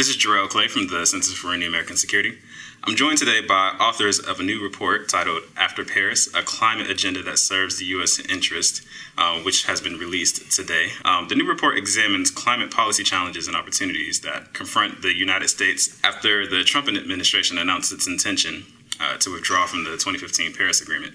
This is JaRel Clay from the Center for New American Security. I'm joined today by authors of a new report titled After Paris A Climate Agenda That Serves the U.S. Interest, uh, which has been released today. Um, the new report examines climate policy challenges and opportunities that confront the United States after the Trump administration announced its intention uh, to withdraw from the 2015 Paris Agreement.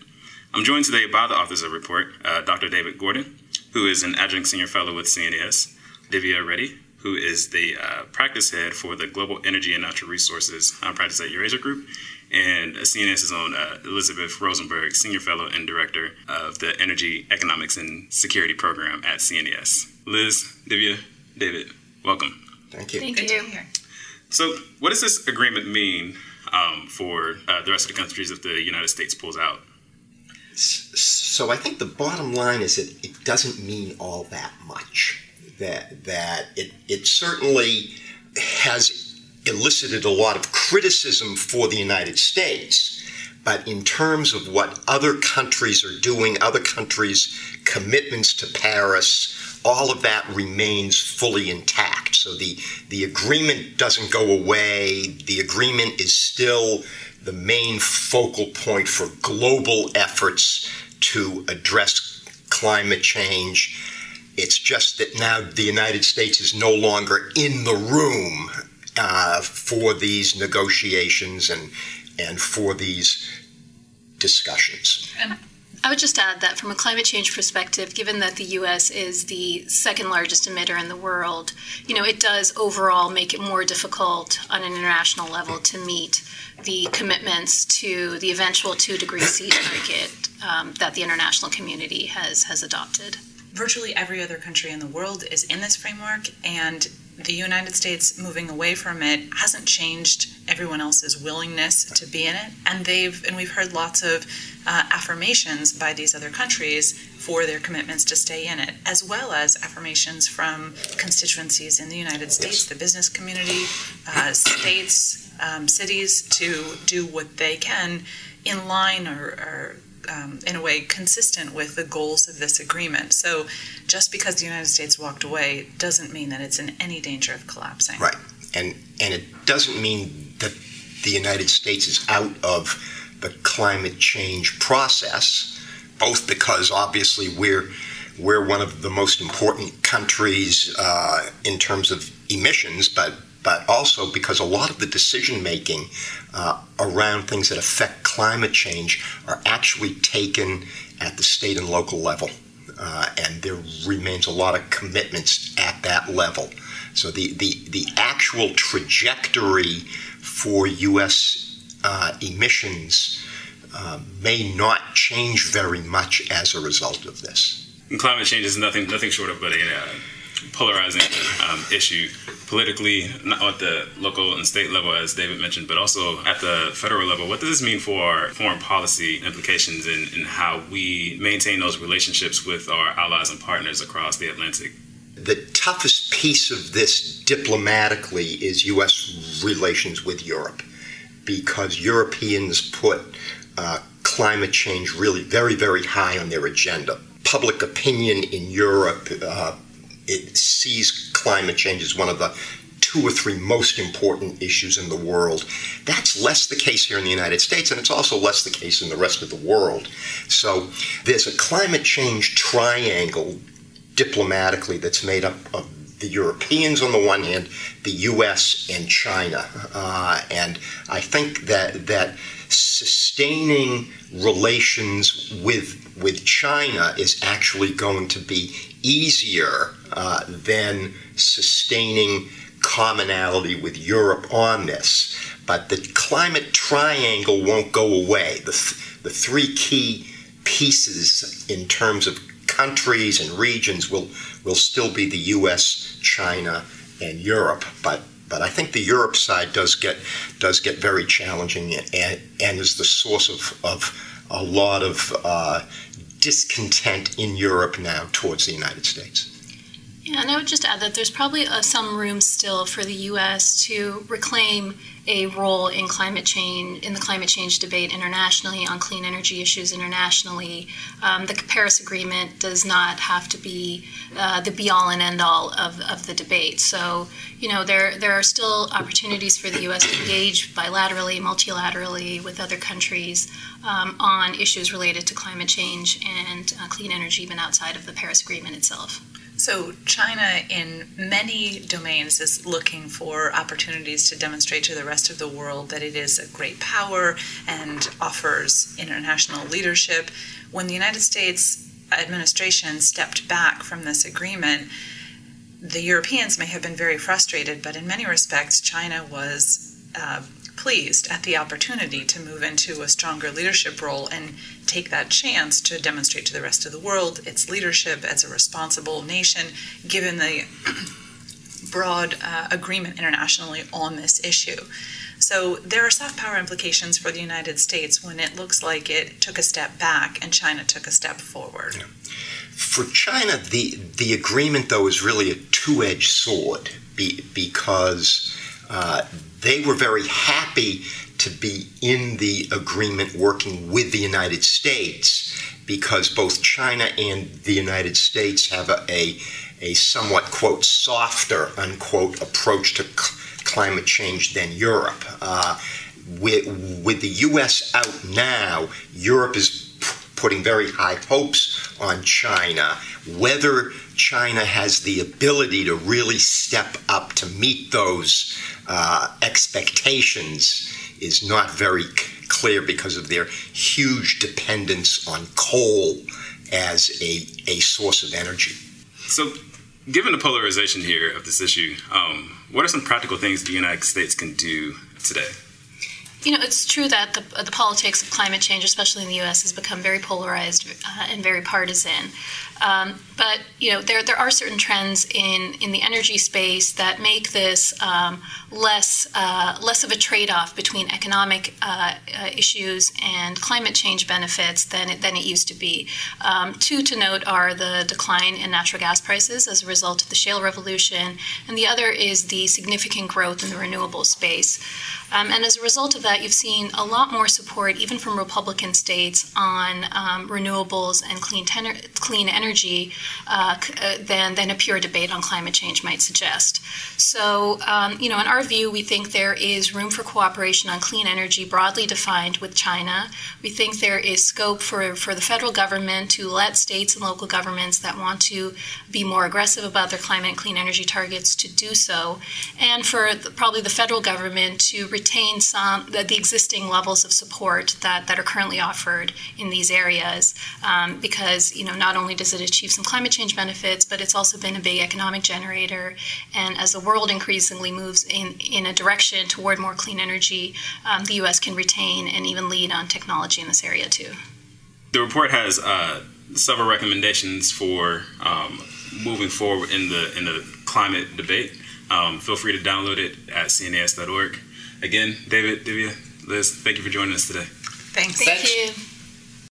I'm joined today by the authors of the report, uh, Dr. David Gordon, who is an adjunct senior fellow with CNAS, Divya Reddy, who is the uh, practice head for the Global Energy and Natural Resources uh, practice at Eurasia Group, and CNAS's own uh, Elizabeth Rosenberg, Senior Fellow and Director of the Energy Economics and Security Program at CNAS. Liz, Divya, David, welcome. Thank you. Thank Good you. to be here. So, what does this agreement mean um, for uh, the rest of the countries if the United States pulls out? So I think the bottom line is that it doesn't mean all that much. That that it it certainly has elicited a lot of criticism for the United States, but in terms of what other countries are doing, other countries' commitments to Paris, all of that remains fully intact. So the the agreement doesn't go away. The agreement is still the main focal point for global efforts to address climate change. It's just that now the United States is no longer in the room uh, for these negotiations and and for these discussions. I would just add that from a climate change perspective, given that the U.S. is the second largest emitter in the world, you know, it does overall make it more difficult on an international level to meet the commitments to the eventual two degree C target um, that the international community has has adopted. Virtually every other country in the world is in this framework, and the United States moving away from it hasn't changed everyone else's willingness to be in it. And they've and we've heard lots of uh, affirmations by these other countries for their commitments to stay in it, as well as affirmations from constituencies in the United States, the business community, uh, states, um, cities to do what they can in line or, or um, in a way consistent with the goals of this agreement. So just because the United States walked away doesn't mean that it's in any danger of collapsing. Right. And and it doesn't mean that the United States is out of the climate change process, both because obviously we're we're one of the most important countries uh, in terms of emissions, but but also because a lot of the decision making uh, around things that affect climate change are actually taken at the state and local level. Uh, and there remains a lot of commitments at that level. So the, the, the actual trajectory for U.S. Uh, emissions uh, may not change very much as a result of this. And climate change is nothing nothing short of but a uh, polarizing um, issue politically, not at the local and state level, as David mentioned, but also at the federal level. What does this mean for our foreign policy implications and, in how we maintain those relationships with our allies and partners across the Atlantic? The toughest piece of this diplomatically is U.S. relations with Europe because Europeans put uh, climate change really very, very high on their agenda. Public opinion in Europe uh, it sees climate change as one of the two or three most important issues in the world. That's less the case here in the United States, and it's also less the case in the rest of the world. So there's a climate change triangle diplomatically that's made up of the Europeans on the one hand, the U.S. and China, uh, and I think that that sustaining relations with with China is actually going to be easier uh, than sustaining commonality with Europe on this. But the climate triangle won't go away. The, th- the three key pieces in terms of countries and regions will, will still be the US, China, and Europe. But but I think the Europe side does get does get very challenging and, and is the source of, of a lot of uh, discontent in Europe now towards the United States. Yeah, and I would just add that there's probably uh, some room still for the U.S. to reclaim a role in climate change, in the climate change debate internationally, on clean energy issues internationally. Um, the Paris Agreement does not have to be uh, the be all and end all of, of the debate. So, you know, there, there are still opportunities for the U.S. to engage bilaterally, multilaterally with other countries um, on issues related to climate change and uh, clean energy, even outside of the Paris Agreement itself. So, China, in many domains, is looking for opportunities to demonstrate to the rest of the world that it is a great power and offers international leadership. When the United States administration stepped back from this agreement, the Europeans may have been very frustrated, but in many respects, China was uh, pleased at the opportunity to move into a stronger leadership role and take that chance to demonstrate to the rest of the world its leadership as a responsible nation, given the broad uh, agreement internationally on this issue. So there are soft power implications for the United States when it looks like it took a step back and China took a step forward. Yeah. For China, the the agreement though is really a two-edged sword be, because uh, they were very happy to be in the agreement working with the United States because both China and the United States have a, a, a somewhat, quote, softer, unquote, approach to c- climate change than Europe. Uh, with, with the U.S. out now, Europe is p- putting very high hopes on China. Whether China has the ability to really step up to meet those uh, expectations is not very c- clear because of their huge dependence on coal as a, a source of energy. So, given the polarization here of this issue, um, what are some practical things the United States can do today? You know, it's true that the, the politics of climate change, especially in the U.S., has become very polarized uh, and very partisan. Um, but you know, there there are certain trends in in the energy space that make this um, less uh, less of a trade off between economic uh, uh, issues and climate change benefits than it, than it used to be. Um, two to note are the decline in natural gas prices as a result of the shale revolution, and the other is the significant growth in the renewable space. Um, and as a result of that, you've seen a lot more support, even from Republican states, on um, renewables and clean, tenor, clean energy uh, uh, than, than a pure debate on climate change might suggest. So, um, you know, in our view, we think there is room for cooperation on clean energy broadly defined with China. We think there is scope for, for the federal government to let states and local governments that want to be more aggressive about their climate and clean energy targets to do so, and for the, probably the federal government to retain some the, the, existing levels of support that, that are currently offered in these areas um, because you know not only does it achieve some climate change benefits but it's also been a big economic generator and as the world increasingly moves in, in a direction toward more clean energy um, the U.S. can retain and even lead on technology in this area too. The report has uh, several recommendations for um, moving forward in the in the climate debate. Um, feel free to download it at cnas.org. Again, David, Divya, Liz, thank you for joining us today. Thanks. Thank Thanks. you.